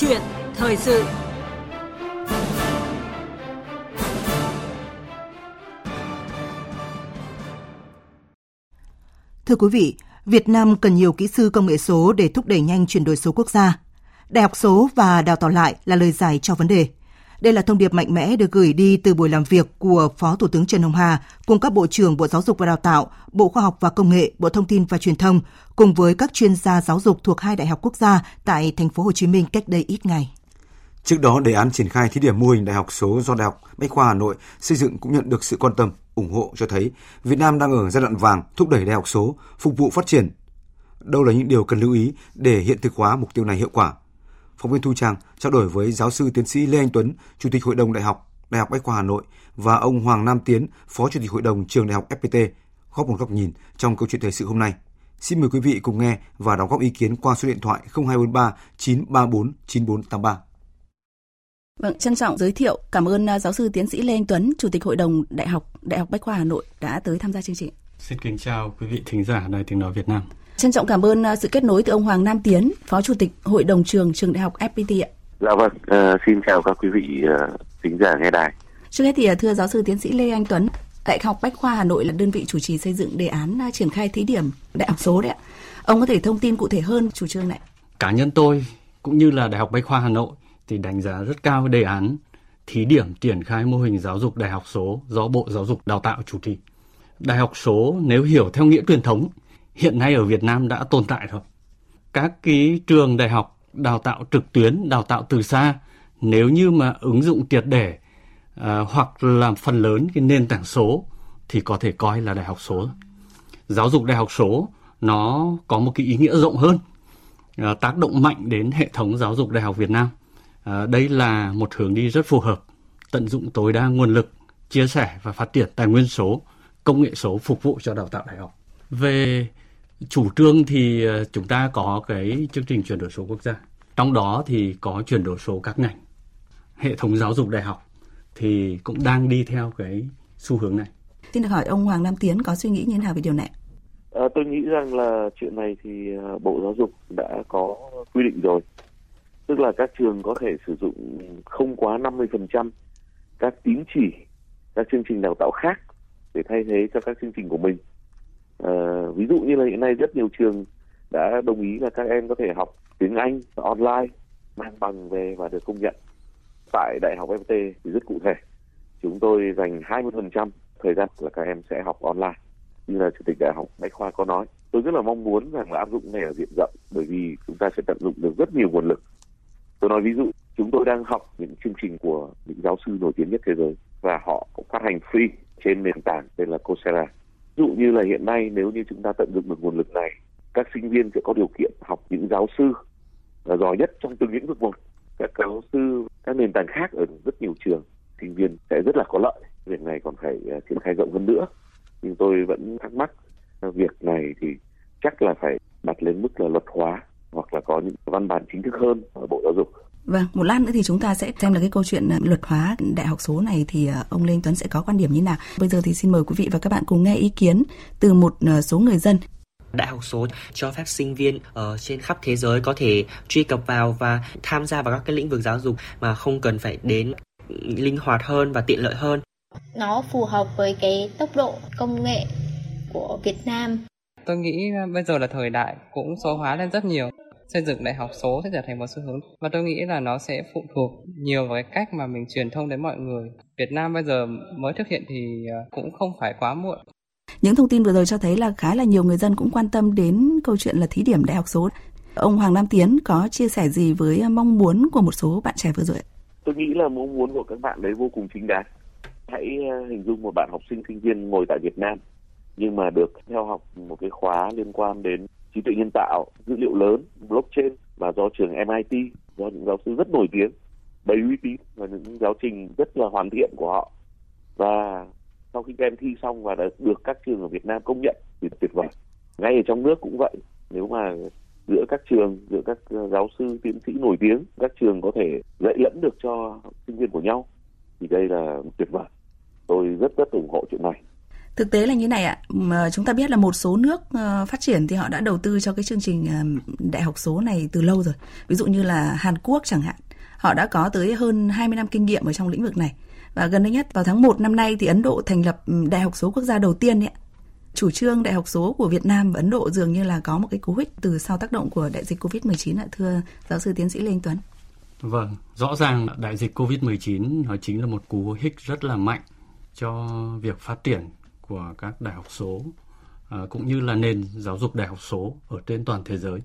chuyện thời sự Thưa quý vị, Việt Nam cần nhiều kỹ sư công nghệ số để thúc đẩy nhanh chuyển đổi số quốc gia. Đại học số và đào tạo lại là lời giải cho vấn đề. Đây là thông điệp mạnh mẽ được gửi đi từ buổi làm việc của Phó Thủ tướng Trần Hồng Hà cùng các Bộ trưởng Bộ Giáo dục và Đào tạo, Bộ Khoa học và Công nghệ, Bộ Thông tin và Truyền thông cùng với các chuyên gia giáo dục thuộc hai đại học quốc gia tại thành phố Hồ Chí Minh cách đây ít ngày. Trước đó, đề án triển khai thí điểm mô hình đại học số do Đại học Bách khoa Hà Nội xây dựng cũng nhận được sự quan tâm, ủng hộ cho thấy Việt Nam đang ở giai đoạn vàng thúc đẩy đại học số, phục vụ phát triển. Đâu là những điều cần lưu ý để hiện thực hóa mục tiêu này hiệu quả? Phóng viên Thu Trang trao đổi với giáo sư tiến sĩ Lê Anh Tuấn, Chủ tịch Hội đồng Đại học Đại học Bách khoa Hà Nội và ông Hoàng Nam Tiến, Phó Chủ tịch Hội đồng Trường Đại học FPT góp một góc nhìn trong câu chuyện thời sự hôm nay. Xin mời quý vị cùng nghe và đóng góp ý kiến qua số điện thoại 0243 934 9483. Vâng, trân trọng giới thiệu, cảm ơn à, giáo sư tiến sĩ Lê Anh Tuấn, Chủ tịch Hội đồng Đại học Đại học Bách khoa Hà Nội đã tới tham gia chương trình. Xin kính chào quý vị thính giả Đài Tiếng Nói Việt Nam. Trân trọng cảm ơn à, sự kết nối từ ông Hoàng Nam Tiến, Phó Chủ tịch Hội đồng trường Trường Đại học FPT ạ. Dạ vâng, uh, xin chào các quý vị uh, thính giả nghe đài. Trước hết thì uh, thưa giáo sư tiến sĩ Lê Anh Tuấn, Đại học Bách khoa Hà Nội là đơn vị chủ trì xây dựng đề án uh, triển khai thí điểm đại học số đấy ạ. Ông có thể thông tin cụ thể hơn chủ trương này? Cá nhân tôi cũng như là Đại học Bách khoa Hà Nội thì đánh giá rất cao đề án thí điểm triển khai mô hình giáo dục đại học số do Bộ Giáo dục Đào tạo chủ trì. Đại học số nếu hiểu theo nghĩa truyền thống hiện nay ở Việt Nam đã tồn tại rồi. Các cái trường đại học đào tạo trực tuyến, đào tạo từ xa nếu như mà ứng dụng triệt để à, hoặc là phần lớn cái nền tảng số thì có thể coi là đại học số. Giáo dục đại học số nó có một cái ý nghĩa rộng hơn, à, tác động mạnh đến hệ thống giáo dục đại học Việt Nam. À, đây là một hướng đi rất phù hợp, tận dụng tối đa nguồn lực, chia sẻ và phát triển tài nguyên số, công nghệ số phục vụ cho đào tạo đại học. Về chủ trương thì ờ, chúng ta có cái chương trình chuyển đổi số quốc gia. Trong đó thì có chuyển đổi số các ngành. Hệ thống giáo dục đại học thì cũng đang đi theo cái xu hướng này. Xin được hỏi ông Hoàng Nam Tiến có suy nghĩ như thế nào về điều này? À, tôi nghĩ rằng là chuyện này thì ờ, Bộ Giáo dục đã có quy định rồi. Tức là các trường có thể sử dụng không quá 50% các tín chỉ, các chương trình đào tạo khác để thay thế cho các chương trình của mình. Uh, ví dụ như là hiện nay rất nhiều trường đã đồng ý là các em có thể học tiếng Anh online mang bằng về và được công nhận. Tại Đại học FPT thì rất cụ thể. Chúng tôi dành 20% thời gian là các em sẽ học online. Như là Chủ tịch Đại học Bách Khoa có nói. Tôi rất là mong muốn rằng là áp dụng này ở diện rộng bởi vì chúng ta sẽ tận dụng được rất nhiều nguồn lực. Tôi nói ví dụ, chúng tôi đang học những chương trình của những giáo sư nổi tiếng nhất thế giới và họ cũng phát hành free trên nền tảng tên là Coursera dụ như là hiện nay nếu như chúng ta tận dụng được nguồn lực này, các sinh viên sẽ có điều kiện học những giáo sư à, giỏi nhất trong từng lĩnh vực một. Các giáo sư, các nền tảng khác ở rất nhiều trường, sinh viên sẽ rất là có lợi. Việc này còn phải à, triển khai rộng hơn nữa. Nhưng tôi vẫn thắc mắc à, việc này thì chắc là phải đặt lên mức là luật hóa hoặc là có những văn bản chính thức hơn ở Bộ Giáo dục Vâng, một lát nữa thì chúng ta sẽ xem là cái câu chuyện ờ, luật hóa đại học số này thì ờ, ông Lê Anh Tuấn sẽ có quan điểm như nào. Bây giờ thì xin mời quý vị và các bạn cùng nghe ý kiến từ một ờ, số người dân. Đại học số cho phép sinh viên ở trên khắp thế giới có thể truy cập vào và tham gia vào các cái lĩnh vực giáo dục mà không cần phải đến linh hoạt hơn và tiện lợi hơn. Nó phù hợp với cái tốc độ công nghệ của Việt Nam. Tôi nghĩ bây giờ là thời đại cũng số hóa lên rất nhiều xây dựng đại học số sẽ trở thành một xu hướng. Và tôi nghĩ là nó sẽ phụ thuộc nhiều vào cái cách mà mình truyền thông đến mọi người. Việt Nam bây giờ mới thực hiện thì ờ, cũng không phải quá muộn. Những thông tin vừa rồi cho thấy là khá là nhiều người dân cũng quan tâm đến câu chuyện là thí điểm đại học số. Ông Hoàng Nam Tiến có chia sẻ gì với mong muốn của một số bạn trẻ vừa rồi tôi nghĩ là mong muốn của các bạn đấy vô cùng chính đáng. Hãy ờ, hình dung một bạn học sinh sinh viên ngồi tại Việt Nam nhưng mà được theo học một cái khóa liên quan đến trí tuệ nhân tạo, dữ liệu lớn, blockchain và do trường MIT, do những giáo sư rất nổi tiếng, đầy uy tín và những giáo trình rất là hoàn thiện của họ. Và sau khi các em thi xong và đã được các trường ở Việt Nam công nhận thì tuyệt vời. Ngay ở trong nước cũng vậy. Nếu mà giữa các trường, giữa các ờ, giáo sư, tiến sĩ nổi tiếng, các trường có thể dạy lẫn được cho sinh viên của nhau thì đây là tuyệt vời. Tôi rất rất ủng hộ chuyện này. Thực tế là như này ạ, mà chúng ta biết là một số nước ờ, phát triển thì họ đã đầu tư cho cái chương trình ờ, đại học số này từ lâu rồi. Ví dụ như là Hàn Quốc chẳng hạn, họ đã có tới hơn 20 năm kinh nghiệm ở trong lĩnh vực này. Và gần đây nhất vào tháng 1 năm nay thì Ấn Độ thành lập ừ, đại học số quốc gia đầu tiên ấy. Chủ trương đại học số của Việt Nam và Ấn Độ dường như là có một cái cú hích từ sau tác động của đại dịch Covid-19 ạ, thưa giáo sư tiến sĩ Lê Anh Tuấn. Vâng, rõ ràng đại dịch Covid-19 nó chính là một cú hích rất là mạnh cho việc phát triển của các đại học số à, cũng như là nền giáo dục đại học số ở trên toàn thế giới.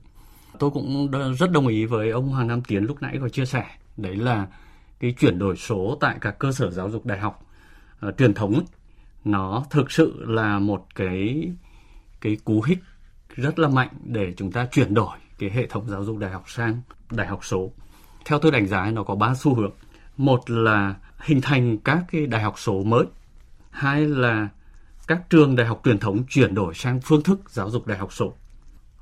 Tôi cũng rất đồng ý với ông Hoàng Nam Tiến lúc nãy có chia sẻ, đấy là cái chuyển đổi số tại các cơ sở giáo dục đại học uh, truyền thống ấy, nó thực sự là một cái cái cú hích rất là mạnh để chúng ta chuyển đổi cái hệ thống giáo dục đại học sang đại học số. Theo tôi đánh giá nó có ba xu hướng. Một là hình thành các cái đại học số mới. Hai là các trường đại học truyền thống chuyển đổi sang phương thức giáo dục đại học số.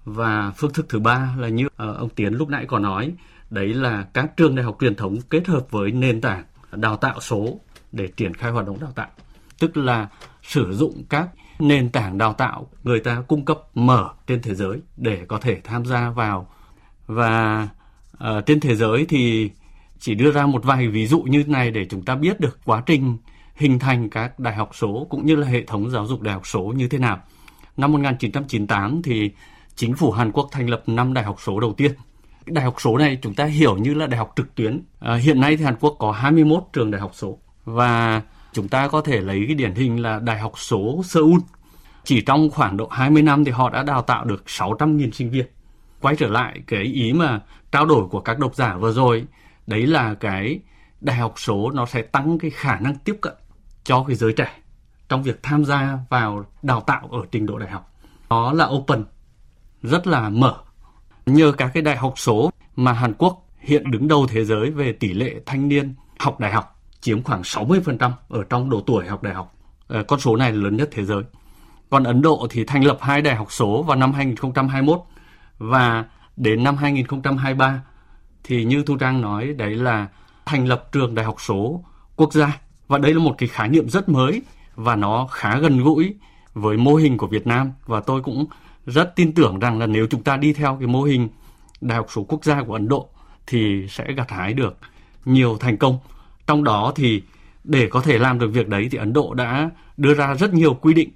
Và phương thức thứ ba là như ờ, ông Tiến lúc nãy có nói, đấy là các trường đại học truyền thống kết hợp với nền tảng đào tạo số để triển khai hoạt động đào tạo. Tức là sử dụng các nền tảng đào tạo người ta cung cấp mở trên thế giới để có thể tham gia vào và uh, trên thế giới thì chỉ đưa ra một vài ví dụ như này để chúng ta biết được quá trình hình thành các đại học số cũng như là hệ thống giáo dục đại học số như thế nào. Năm 1998 thì chính phủ Hàn Quốc thành lập năm đại học số đầu tiên. Đại học số này chúng ta hiểu như là đại học trực tuyến. À, hiện nay thì Hàn Quốc có 21 trường đại học số và chúng ta có thể lấy cái điển hình là đại học số Seoul. Chỉ trong khoảng độ 20 năm thì họ đã đào tạo được 600.000 sinh viên. Quay trở lại cái ý mà trao đổi của các độc giả vừa rồi, đấy là cái đại học số nó sẽ tăng cái khả năng tiếp cận cho cái giới trẻ trong việc tham gia vào đào tạo ở trình độ đại học. Đó là open, rất là mở. Nhờ các cái đại học số mà Hàn Quốc hiện đứng đầu thế giới về tỷ lệ thanh niên học đại học, chiếm khoảng 60% ở trong độ tuổi học đại học. Ờ, con số này là lớn nhất thế giới. Còn Ấn Độ thì thành lập hai đại học số vào năm 2021 và đến năm 2023 thì như Thu Trang nói đấy là thành lập trường đại học số quốc gia và đây là một cái khái niệm rất mới và nó khá gần gũi với mô hình của Việt Nam và tôi cũng rất tin tưởng rằng là nếu chúng ta đi theo cái mô hình đại học số quốc gia của Ấn Độ thì sẽ gặt hái được nhiều thành công. Trong đó thì để có thể làm được việc đấy thì Ấn Độ đã đưa ra rất nhiều quy định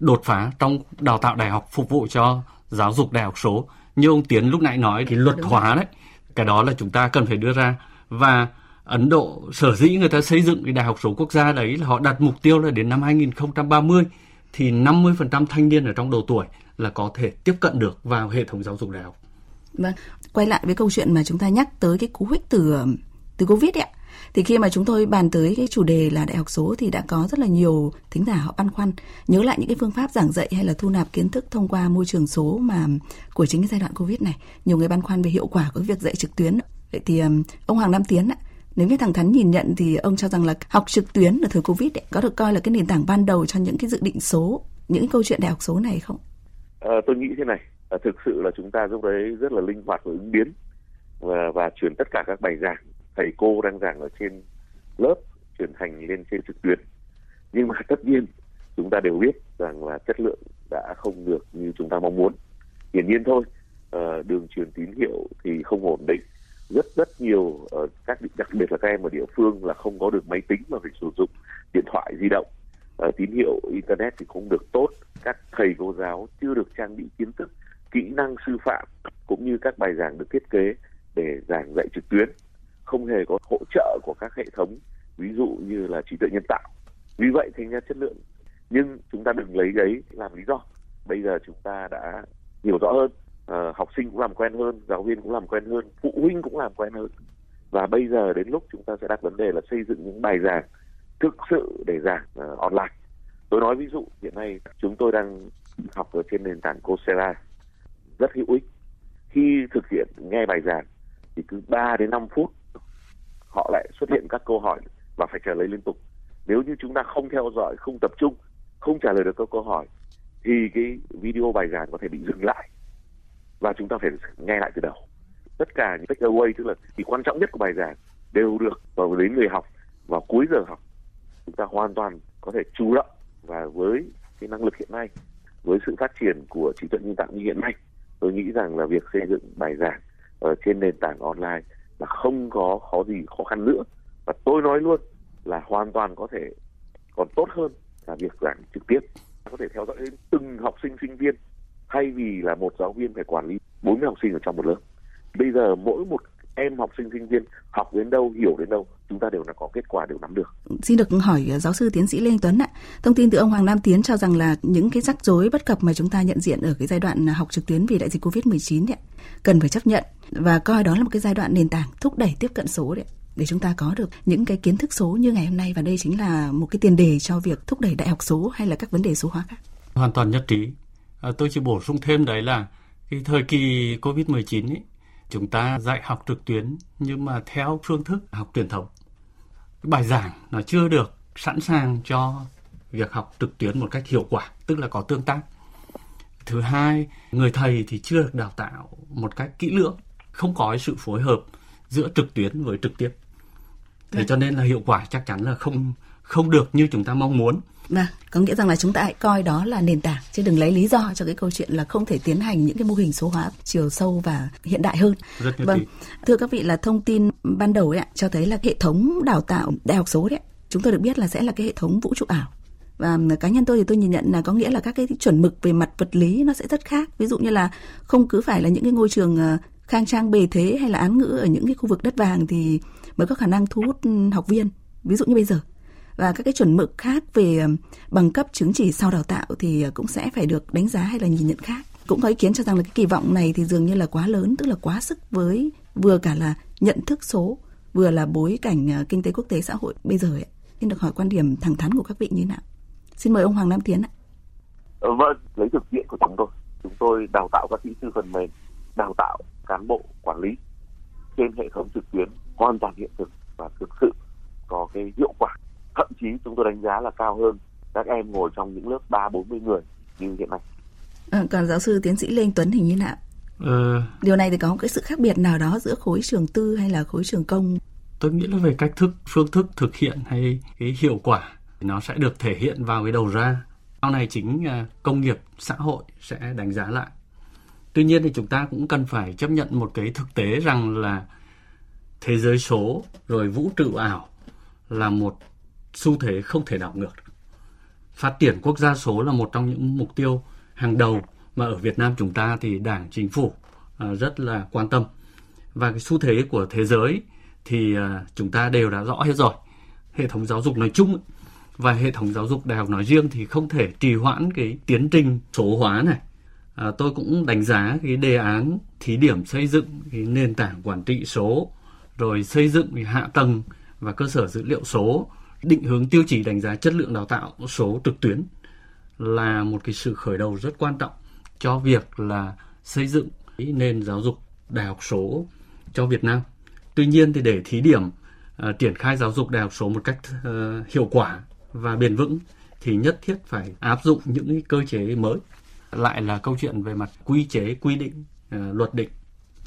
đột phá trong đào tạo đại học phục vụ cho giáo dục đại học số. Như ông Tiến lúc nãy nói thì luật hóa đấy, cái đó là chúng ta cần phải đưa ra và Ấn Độ sở dĩ người ta xây dựng cái đại học số quốc gia đấy là họ đặt mục tiêu là đến năm 2030 thì 50% thanh niên ở trong độ tuổi là có thể tiếp cận được vào hệ thống giáo dục đại học. Vâng, quay lại với câu chuyện mà chúng ta nhắc tới cái cú hích từ um, từ Covid ấy ạ. Thì khi mà chúng tôi bàn tới cái chủ đề là đại học số thì đã có rất là nhiều thính giả họ băn khoăn nhớ lại những cái phương pháp giảng dạy hay là thu nạp kiến thức thông qua môi trường số mà um, của chính cái giai đoạn Covid này. Nhiều người băn khoăn về hiệu quả của việc dạy trực tuyến. Vậy thì um, ông Hoàng Nam Tiến ạ, nếu như thẳng thắn nhìn nhận thì ông cho rằng là học trực tuyến ở thời Covid ấy, có được coi là cái nền tảng ban đầu cho những cái dự định số, những câu chuyện đại học số này không? À, tôi nghĩ thế này, à, thực sự là chúng ta lúc đấy rất là linh hoạt và ứng biến và, và chuyển tất cả các bài giảng thầy cô đang giảng ở trên lớp chuyển thành lên trên trực tuyến. Nhưng mà tất nhiên chúng ta đều biết rằng là chất lượng đã không được như chúng ta mong muốn. Hiển nhiên thôi, ờ, đường truyền tín hiệu thì không ổn định rất rất nhiều ở các đặc biệt là các em ở địa phương là không có được máy tính mà phải sử dụng điện thoại di động. Ở tín hiệu internet thì không được tốt. Các thầy cô giáo chưa được trang bị kiến thức, kỹ năng sư phạm cũng như các bài giảng được thiết kế để giảng dạy trực tuyến. Không hề có hỗ trợ của các hệ thống, ví dụ như là trí tuệ nhân tạo. Vì vậy thành ra chất lượng. Nhưng chúng ta đừng lấy đấy làm lý do. Bây giờ chúng ta đã hiểu rõ hơn uh, học sinh cũng làm quen hơn giáo viên cũng làm quen hơn phụ huynh cũng làm quen hơn. Và bây giờ đến lúc chúng ta sẽ đặt vấn đề là xây dựng những bài giảng thực sự để giảng uh, online. Tôi nói ví dụ hiện nay chúng tôi đang học ở trên nền tảng Coursera rất hữu ích. Khi thực hiện nghe bài giảng thì cứ 3 đến 5 phút họ lại xuất hiện các câu hỏi và phải trả lời liên tục. Nếu như chúng ta không theo dõi không tập trung không trả lời được các câu hỏi thì cái video bài giảng có thể bị dừng lại và chúng ta phải nghe lại từ đầu. Tất cả những take away, tức là thì quan trọng nhất của bài giảng, đều được vào đến người học, vào cuối giờ học. Chúng ta hoàn toàn có thể chủ động và với cái năng lực hiện nay, với sự phát triển của trí tuệ nhân tạo như hiện nay, tôi nghĩ rằng là việc xây dựng bài giảng ở trên nền tảng online là không có khó gì, khó khăn nữa. Và tôi nói luôn là hoàn toàn có thể còn tốt hơn là việc giảng trực tiếp. Có thể theo dõi đến từng học sinh sinh viên thay vì là một giáo viên phải quản lý 40 học sinh ở trong một lớp bây giờ mỗi một em học sinh sinh viên học đến đâu hiểu đến đâu chúng ta đều là có kết quả đều nắm được. Xin được hỏi giáo sư tiến sĩ Lê Anh Tuấn ạ. Thông tin từ ông Hoàng Nam Tiến cho rằng là những cái rắc rối bất cập mà chúng ta nhận diện ở cái giai đoạn học trực tuyến vì đại dịch Covid-19 đấy, cần phải chấp nhận và coi đó là một cái giai đoạn nền tảng thúc đẩy tiếp cận số đấy để chúng ta có được những cái kiến thức số như ngày hôm nay và đây chính là một cái tiền đề cho việc thúc đẩy đại học số hay là các vấn đề số hóa khác. Hoàn toàn nhất trí. À, tôi chỉ bổ sung thêm đấy là cái thời kỳ Covid-19 ấy, chúng ta dạy học trực tuyến nhưng mà theo phương thức học truyền thống. Cái bài giảng nó chưa được sẵn sàng cho việc học trực tuyến một cách hiệu quả, tức là có tương tác. Thứ hai, người thầy thì chưa được đào tạo một cách kỹ lưỡng, không có sự phối hợp giữa trực tuyến với trực tiếp. Thế vâng. cho nên là hiệu quả chắc chắn là không không được như chúng ta mong muốn. Vâng, có nghĩa rằng là chúng ta hãy coi đó là nền tảng chứ đừng lấy lý do cho cái câu chuyện là không thể tiến hành những cái mô hình số hóa chiều sâu và hiện đại hơn. Rất vâng, tỷ. thưa các vị là thông tin ban đầu ấy ạ cho thấy là hệ thống đào tạo đại học số đấy chúng tôi được biết là sẽ là cái hệ thống vũ trụ ảo và cá nhân tôi thì tôi nhìn nhận là có nghĩa là các cái chuẩn mực về mặt vật lý nó sẽ rất khác ví dụ như là không cứ phải là những cái ngôi trường ờ, khang trang bề thế hay là án ngữ ở những cái khu vực đất vàng thì mới có khả năng thu hút học viên ví dụ như bây giờ và các cái chuẩn mực khác về ờ, bằng cấp chứng chỉ sau đào tạo thì ờ, cũng sẽ phải được đánh giá hay là nhìn nhận khác. Cũng có ý kiến cho rằng là cái kỳ vọng này thì dường như là quá lớn, tức là quá sức với vừa cả là nhận thức số, vừa là bối cảnh ờ, kinh tế quốc tế xã hội bây giờ ấy. xin được hỏi quan điểm thẳng thắn của các vị như thế nào? Xin mời ông Hoàng Nam Tiến ạ. Vâng lấy thực tiễn của chúng tôi chúng tôi đào tạo các kỹ sư phần mềm, đào tạo cán bộ quản lý trên hệ thống trực tuyến hoàn toàn hiện thực và thực sự có cái hiệu quả thậm chí chúng tôi đánh giá là cao hơn các em ngồi trong những lớp ba bốn mươi người như hiện nay. À, còn giáo sư tiến sĩ Lê Anh Tuấn thì như nào? Ờ... Điều này thì có một cái sự khác biệt nào đó giữa khối trường tư hay là khối trường công? Tôi nghĩ là về cách thức, phương thức thực hiện hay cái hiệu quả nó sẽ được thể hiện vào cái đầu ra. Sau này chính à, công nghiệp xã hội sẽ đánh giá lại. Tuy nhiên thì chúng ta cũng cần phải chấp nhận một cái thực tế rằng là thế giới số rồi vũ trụ ảo là một xu thế không thể đảo ngược. Phát triển quốc gia số là một trong những mục tiêu hàng đầu mà ở Việt Nam chúng ta thì Đảng, Chính phủ à, rất là quan tâm. Và cái xu thế của thế giới thì à, chúng ta đều đã rõ hết rồi. Hệ thống giáo dục nói chung và hệ thống giáo dục đại học nói riêng thì không thể trì hoãn cái tiến trình số hóa này. À, tôi cũng đánh giá cái đề án thí điểm xây dựng cái nền tảng quản trị số rồi xây dựng cái hạ tầng và cơ sở dữ liệu số định hướng tiêu chí đánh giá chất lượng đào tạo số trực tuyến là một cái sự khởi đầu rất quan trọng cho việc là xây dựng nền giáo dục đại học số cho Việt Nam. Tuy nhiên thì để thí điểm uh, triển khai giáo dục đại học số một cách uh, hiệu quả và bền vững thì nhất thiết phải áp dụng những cơ chế mới. Lại là câu chuyện về mặt quy chế, quy định, uh, luật định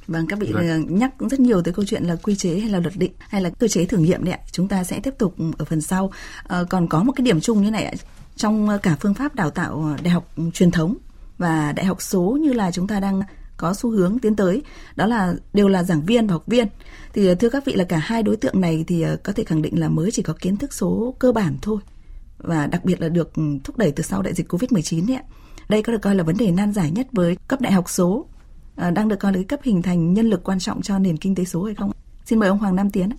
Vâng, các vị vâng. nhắc rất nhiều tới câu chuyện là quy chế hay là luật định hay là cơ chế thử nghiệm đấy ạ. Chúng ta sẽ tiếp tục ở phần sau. À, còn có một cái điểm chung như này ạ. Trong cả phương pháp đào tạo đại học truyền thống và đại học số như là chúng ta đang có xu hướng tiến tới đó là đều là giảng viên và học viên thì thưa các vị là cả hai đối tượng này thì ờ, có thể khẳng định là mới chỉ có kiến thức số cơ bản thôi và đặc biệt là được thúc đẩy từ sau đại dịch Covid-19 đấy ạ. Đây có được coi là vấn đề nan giải nhất với cấp đại học số Ờ, đang được coi là cấp hình thành nhân lực quan trọng cho nền kinh tế số hay không? Xin mời ông Hoàng Nam Tiến.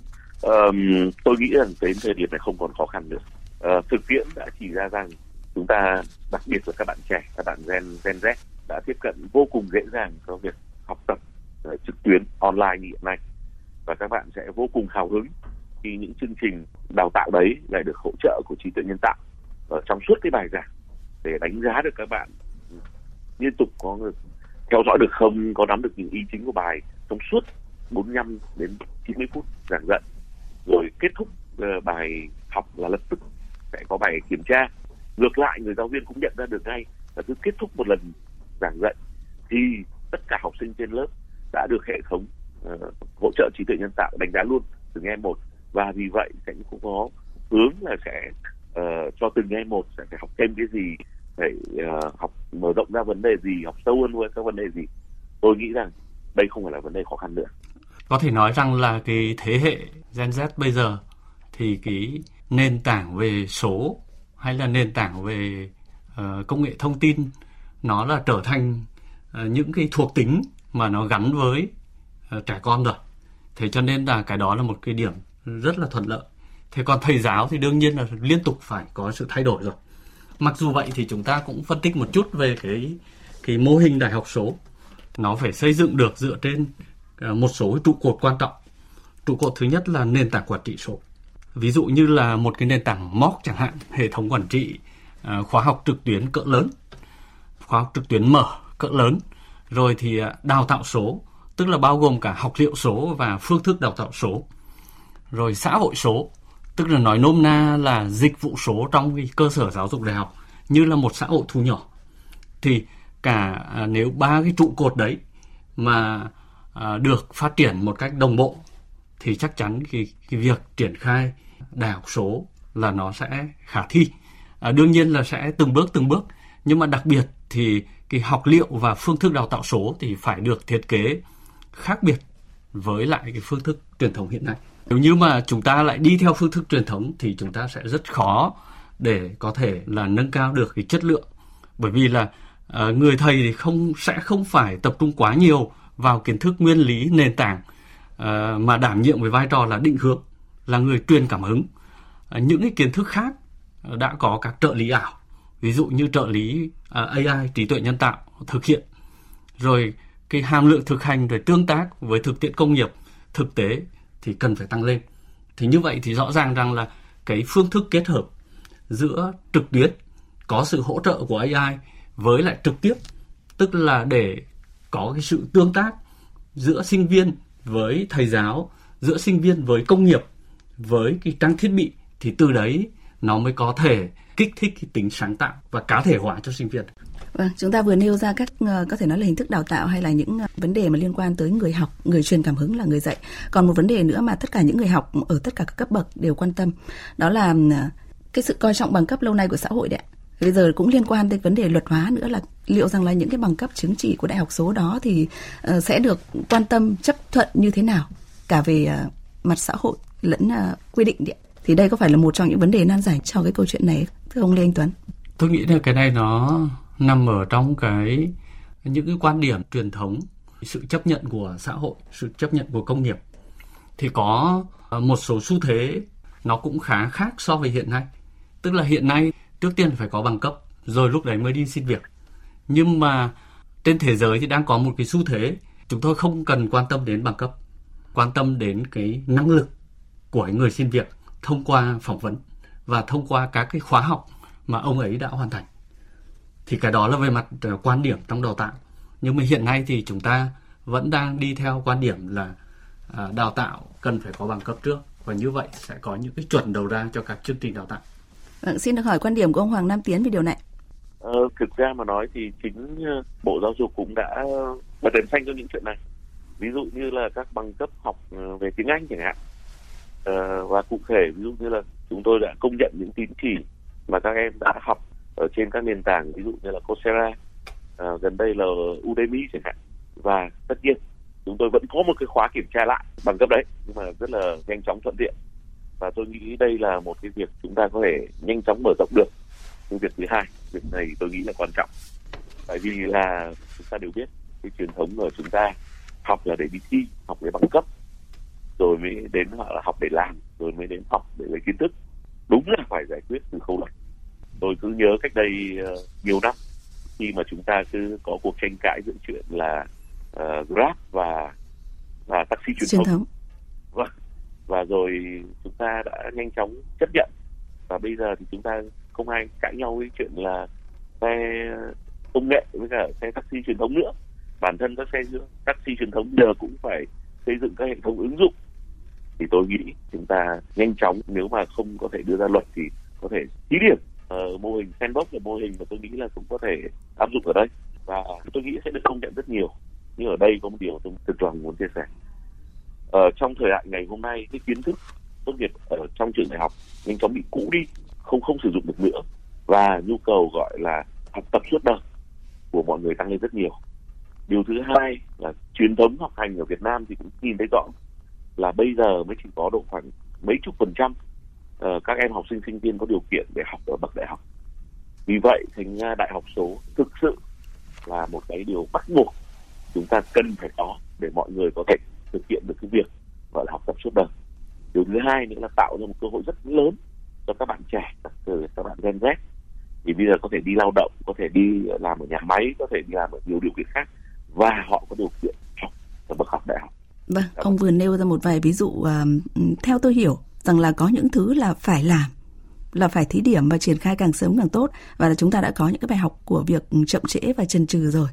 Um, tôi nghĩ rằng đến thời điểm này không còn khó khăn nữa. Uh, thực tiễn đã chỉ ra rằng chúng ta đặc biệt là các bạn trẻ, các bạn Gen Gen Z đã tiếp cận vô cùng dễ dàng cho việc học tập uh, trực tuyến online như hiện nay và các bạn sẽ vô cùng hào hứng khi những chương trình đào tạo đấy lại được hỗ trợ của trí tuệ nhân tạo ở trong suốt cái bài giảng để đánh giá được các bạn liên tục có theo dõi được không có nắm được những ý chính của bài trong suốt 45 đến 90 phút giảng dạy. Rồi kết thúc uh, bài học là lập tức sẽ có bài kiểm tra. Ngược lại người giáo viên cũng nhận ra được ngay là cứ kết thúc một lần giảng dạy thì tất cả học sinh trên lớp đã được hệ thống uh, hỗ trợ trí tuệ nhân tạo đánh giá luôn từng em một. Và vì vậy sẽ cũng có hướng là sẽ uh, cho từng em một sẽ phải học thêm cái gì phải uh, học mở rộng ra vấn đề gì học sâu hơn với các vấn đề gì. Tôi nghĩ rằng đây không phải là vấn đề khó khăn nữa. Có thể nói rằng là cái thế hệ Gen Z bây giờ thì cái nền tảng về số hay là nền tảng về uh, công nghệ thông tin nó là trở thành uh, những cái thuộc tính mà nó gắn với uh, trẻ con rồi. Thế cho nên là cái đó là một cái điểm rất là thuận lợi. Thế còn thầy giáo thì đương nhiên là liên tục phải có sự thay đổi rồi mặc dù vậy thì chúng ta cũng phân tích một chút về cái cái mô hình đại học số. Nó phải xây dựng được dựa trên ờ, một số trụ cột quan trọng. Trụ cột thứ nhất là nền tảng quản trị số. Ví dụ như là một cái nền tảng MOOC chẳng hạn, hệ thống quản trị ờ, khóa học trực tuyến cỡ lớn, khóa học trực tuyến mở cỡ lớn. Rồi thì ờ, đào tạo số, tức là bao gồm cả học liệu số và phương thức đào tạo số. Rồi xã hội số tức là nói nôm na là dịch vụ số trong cái cơ sở giáo dục đại học như là một xã hội thu nhỏ thì cả à, nếu ba cái trụ cột đấy mà à, được phát triển một cách đồng bộ thì chắc chắn cái, cái việc triển khai đại học số là nó sẽ khả thi. À, đương nhiên là sẽ từng bước từng bước, nhưng mà đặc biệt thì cái học liệu và phương thức đào tạo số thì phải được thiết kế khác biệt với lại cái phương thức truyền thống hiện nay. Nếu như mà chúng ta lại đi theo phương thức truyền thống thì chúng ta sẽ rất khó để có thể là nâng cao được cái chất lượng. Bởi vì là uh, người thầy thì không sẽ không phải tập trung quá nhiều vào kiến thức nguyên lý nền tảng uh, mà đảm nhiệm với vai trò là định hướng là người truyền cảm hứng Uh, những cái kiến thức khác đã có các trợ lý ảo ví dụ như trợ lý uh, AI trí tuệ nhân tạo thực hiện rồi cái hàm lượng thực hành rồi tương tác với thực tiễn công nghiệp thực tế thì cần phải tăng lên thì như vậy thì rõ ràng rằng là cái phương thức kết hợp giữa trực tuyến, có sự hỗ trợ của AI với lại trực tiếp, tức là để có cái sự tương tác giữa sinh viên với thầy giáo, giữa sinh viên với công nghiệp, với cái trang thiết bị, thì từ đấy nó mới có thể kích thích cái tính sáng tạo và cá thể hóa cho sinh viên. Vâng, chúng ta vừa nêu ra các ờ, có thể nói là hình thức đào tạo hay là những ờ, vấn đề mà liên quan tới người học, người truyền cảm hứng là người dạy. Còn một vấn đề nữa mà tất cả những người học ở tất cả các cấp bậc đều quan tâm, đó là ờ, cái sự coi trọng bằng cấp lâu nay của xã hội đấy Bây giờ cũng liên quan tới vấn đề luật hóa nữa là liệu rằng là những cái bằng cấp chứng chỉ của đại học số đó thì sẽ được quan tâm chấp thuận như thế nào cả về mặt xã hội lẫn uh, quy định điện thì đây có phải là một trong những vấn đề nan giải cho cái câu chuyện này thưa ông Lê Anh Tuấn? Tôi nghĩ là cái này nó nằm ở trong cái, những cái quan điểm truyền thống, sự chấp nhận của xã hội, sự chấp nhận của công nghiệp. Thì có ờ, một số xu thế nó cũng khá khác so với hiện nay. Tức là hiện nay trước tiên phải có bằng cấp, rồi lúc đấy mới đi xin việc. Nhưng mà trên thế giới thì đang có một cái xu thế, chúng tôi không cần quan tâm đến bằng cấp, quan tâm đến cái năng lực của người xin việc thông qua phỏng vấn và thông qua các cái khóa học mà ông ấy đã hoàn thành. Thì cái đó là về mặt uh, quan điểm trong đào tạo. Nhưng mà hiện nay thì chúng ta vẫn đang đi theo quan điểm là uh, đào tạo cần phải có bằng cấp trước và như vậy sẽ có những cái chuẩn đầu ra cho các chương trình đào tạo. Vâng, xin được hỏi quan điểm của ông Hoàng Nam Tiến về điều này. Ờ, thực ra mà nói thì chính ờ, Bộ Giáo dục cũng đã bật đèn xanh cho những chuyện này. Ví dụ như là các bằng cấp học về tiếng Anh chẳng hạn uh, và cụ thể ví dụ như là chúng tôi đã công nhận những tín chỉ mà các em đã học ở trên các nền tảng ví dụ như là Coursera à, gần đây là Udemy chẳng hạn. Và tất nhiên chúng tôi vẫn có một cái khóa kiểm tra lại bằng cấp đấy nhưng mà rất là nhanh chóng thuận tiện. Và tôi nghĩ đây là một cái việc chúng ta có thể nhanh chóng mở rộng được. Cái việc thứ hai việc này tôi nghĩ là quan trọng. Tại vì là chúng ta đều biết cái truyền thống của chúng ta học là để đi thi học để bằng cấp rồi mới đến họ là học để làm rồi mới đến học để lấy kiến thức. Đúng là phải giải quyết từ khâu này tôi cứ nhớ cách đây uh, nhiều năm khi mà chúng ta cứ có cuộc tranh cãi giữa chuyện là uh, grab và và taxi truyền, truyền thống, thống. Vâng. và rồi chúng ta đã nhanh chóng chấp nhận. Và bây giờ thì chúng ta không ai cãi nhau với chuyện là xe công nghệ với cả xe taxi truyền thống nữa. Bản thân các xe taxi truyền thống giờ cũng phải xây dựng các hệ thống ứng dụng. Thì tôi nghĩ chúng ta nhanh chóng nếu mà không có thể đưa ra luật thì có thể thí điểm uh, mô hình sandbox là mô hình mà tôi nghĩ là cũng có thể áp dụng ở đây. Và tôi nghĩ sẽ được công nhận rất nhiều. Nhưng ở đây có một điều tôi thực lòng muốn chia sẻ. Ở trong thời đại ngày hôm nay cái kiến thức tốt nghiệp ở trong trường đại học nhanh chóng bị cũ đi không không sử dụng được nữa. Và nhu cầu gọi là học tập suốt đời của mọi người tăng lên rất nhiều. Điều thứ hai là truyền thống học hành ở Việt Nam thì cũng nhìn thấy rõ là bây giờ mới chỉ có độ khoảng mấy chục phần trăm uh, các em học sinh sinh viên có điều kiện để học ở bậc đại học. Vì vậy thành ra đại học số thực sự là một cái điều bắt buộc chúng ta cần phải có để mọi người có thể thực hiện được cái việc gọi là học tập suốt đời. Điều thứ hai nữa là tạo ra một cơ hội rất lớn cho các bạn trẻ các, các bạn Gen Z. Thì bây giờ có thể đi lao động có thể đi làm ở nhà máy có thể đi làm ở nhiều điều kiện khác và họ có điều kiện học ở bậc học đại học. Vâng ông vừa nêu ra một vài ví dụ uh, theo tôi hiểu rằng là có những thứ là phải làm là phải thí điểm và triển khai càng sớm càng tốt và là chúng ta đã có những cái bài học của việc chậm trễ và chần chừ rồi.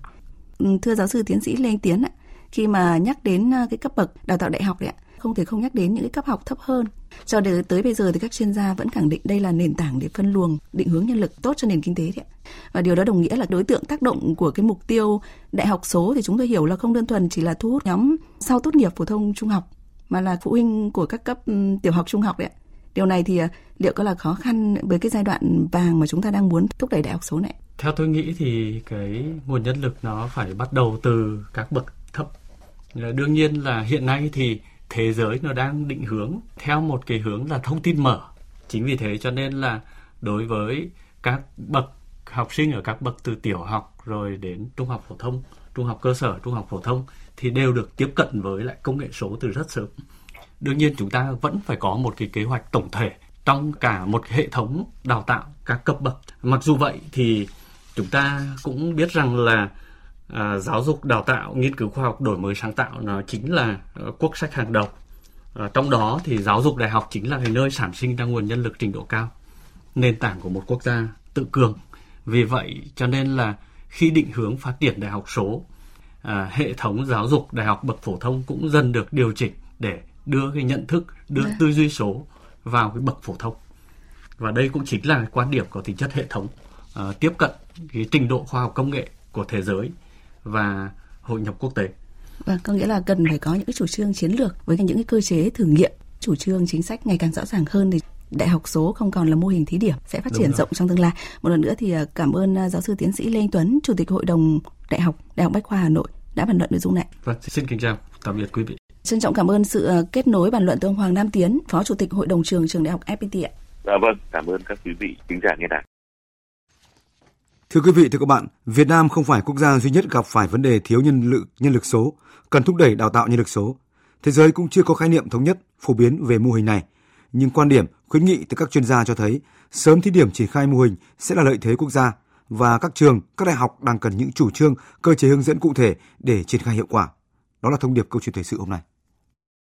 Ừ, thưa giáo sư tiến sĩ Lê Anh Tiến khi mà nhắc đến à, cái cấp bậc đào tạo đại học đấy ạ, không thể không nhắc đến những cái cấp học thấp hơn. Cho đến tới bây giờ thì các chuyên gia vẫn khẳng định đây là nền tảng để phân luồng, định hướng nhân lực tốt cho nền kinh tế đấy ạ. Và điều đó đồng nghĩa là đối tượng tác động của cái mục tiêu đại học số thì chúng tôi hiểu là không đơn thuần chỉ là thu hút nhóm sau tốt nghiệp phổ thông trung học mà là phụ huynh của các cấp ừ, tiểu học trung học đấy ạ. Điều này thì à, liệu có là khó khăn với cái giai đoạn vàng mà chúng ta đang muốn thúc đẩy đại học số này? Theo tôi nghĩ thì cái nguồn nhân lực nó phải bắt đầu từ các bậc thấp. Ờ, đương nhiên là hiện nay thì thế giới nó đang định hướng theo một cái hướng là thông tin mở. Chính vì thế cho nên là đối với các bậc học sinh ở các bậc từ tiểu học rồi đến trung học phổ thông, trung học cơ sở, trung học phổ thông thì đều được tiếp cận với lại công nghệ số từ rất sớm. Đương nhiên chúng ta vẫn phải có một cái kế hoạch tổng thể trong cả một hệ thống đào tạo các cấp bậc. Mặc dù vậy thì chúng ta cũng biết rằng là à, giáo dục đào tạo nghiên cứu khoa học đổi mới sáng tạo nó chính là ờ, uh, quốc sách hàng đầu. À, trong đó thì giáo dục đại học chính là cái nơi sản sinh ra nguồn nhân lực trình độ cao nền tảng của một quốc gia tự cường. Vì vậy cho nên là khi định hướng phát triển đại học số à, hệ thống giáo dục đại học bậc phổ thông cũng dần được điều chỉnh để đưa cái nhận thức đưa tư duy số vào cái bậc phổ thông và đây cũng chính là quan điểm có tính chất hệ thống uh, tiếp cận cái trình độ khoa học công nghệ của thế giới và hội nhập quốc tế. Vâng, có nghĩa là cần phải có những cái chủ trương chiến lược với những cái cơ chế thử nghiệm, chủ trương chính sách ngày càng rõ ràng hơn thì đại học số không còn là mô hình thí điểm sẽ phát triển rộng trong tương lai. Một lần nữa thì ờ, cảm ơn ờ, giáo sư tiến sĩ Lê Anh Tuấn, chủ tịch hội đồng đại học Đại học Bách khoa Hà Nội đã bàn luận nội dung này. Vâng, xin kính chào, tạm biệt quý vị. Trân trọng cảm ơn sự ờ, kết nối bàn luận từ ông Hoàng Nam Tiến, Phó Chủ tịch Hội đồng trường Trường Đại học FPT ạ. Dạ vâng, cảm ơn các quý vị khán giả nghe đài. Thưa quý vị, thưa các bạn, Việt Nam không phải quốc gia duy nhất gặp phải vấn đề thiếu nhân lực nhân lực số, cần thúc đẩy đào tạo nhân lực số. Thế giới cũng chưa có khái niệm thống nhất phổ biến về mô hình này, nhưng quan điểm khuyến nghị từ các chuyên gia cho thấy sớm thí điểm triển khai mô hình sẽ là lợi thế quốc gia và các trường, các đại học đang cần những chủ trương, cơ chế hướng dẫn cụ thể để triển khai hiệu quả. Đó là thông điệp câu chuyện thời sự hôm nay.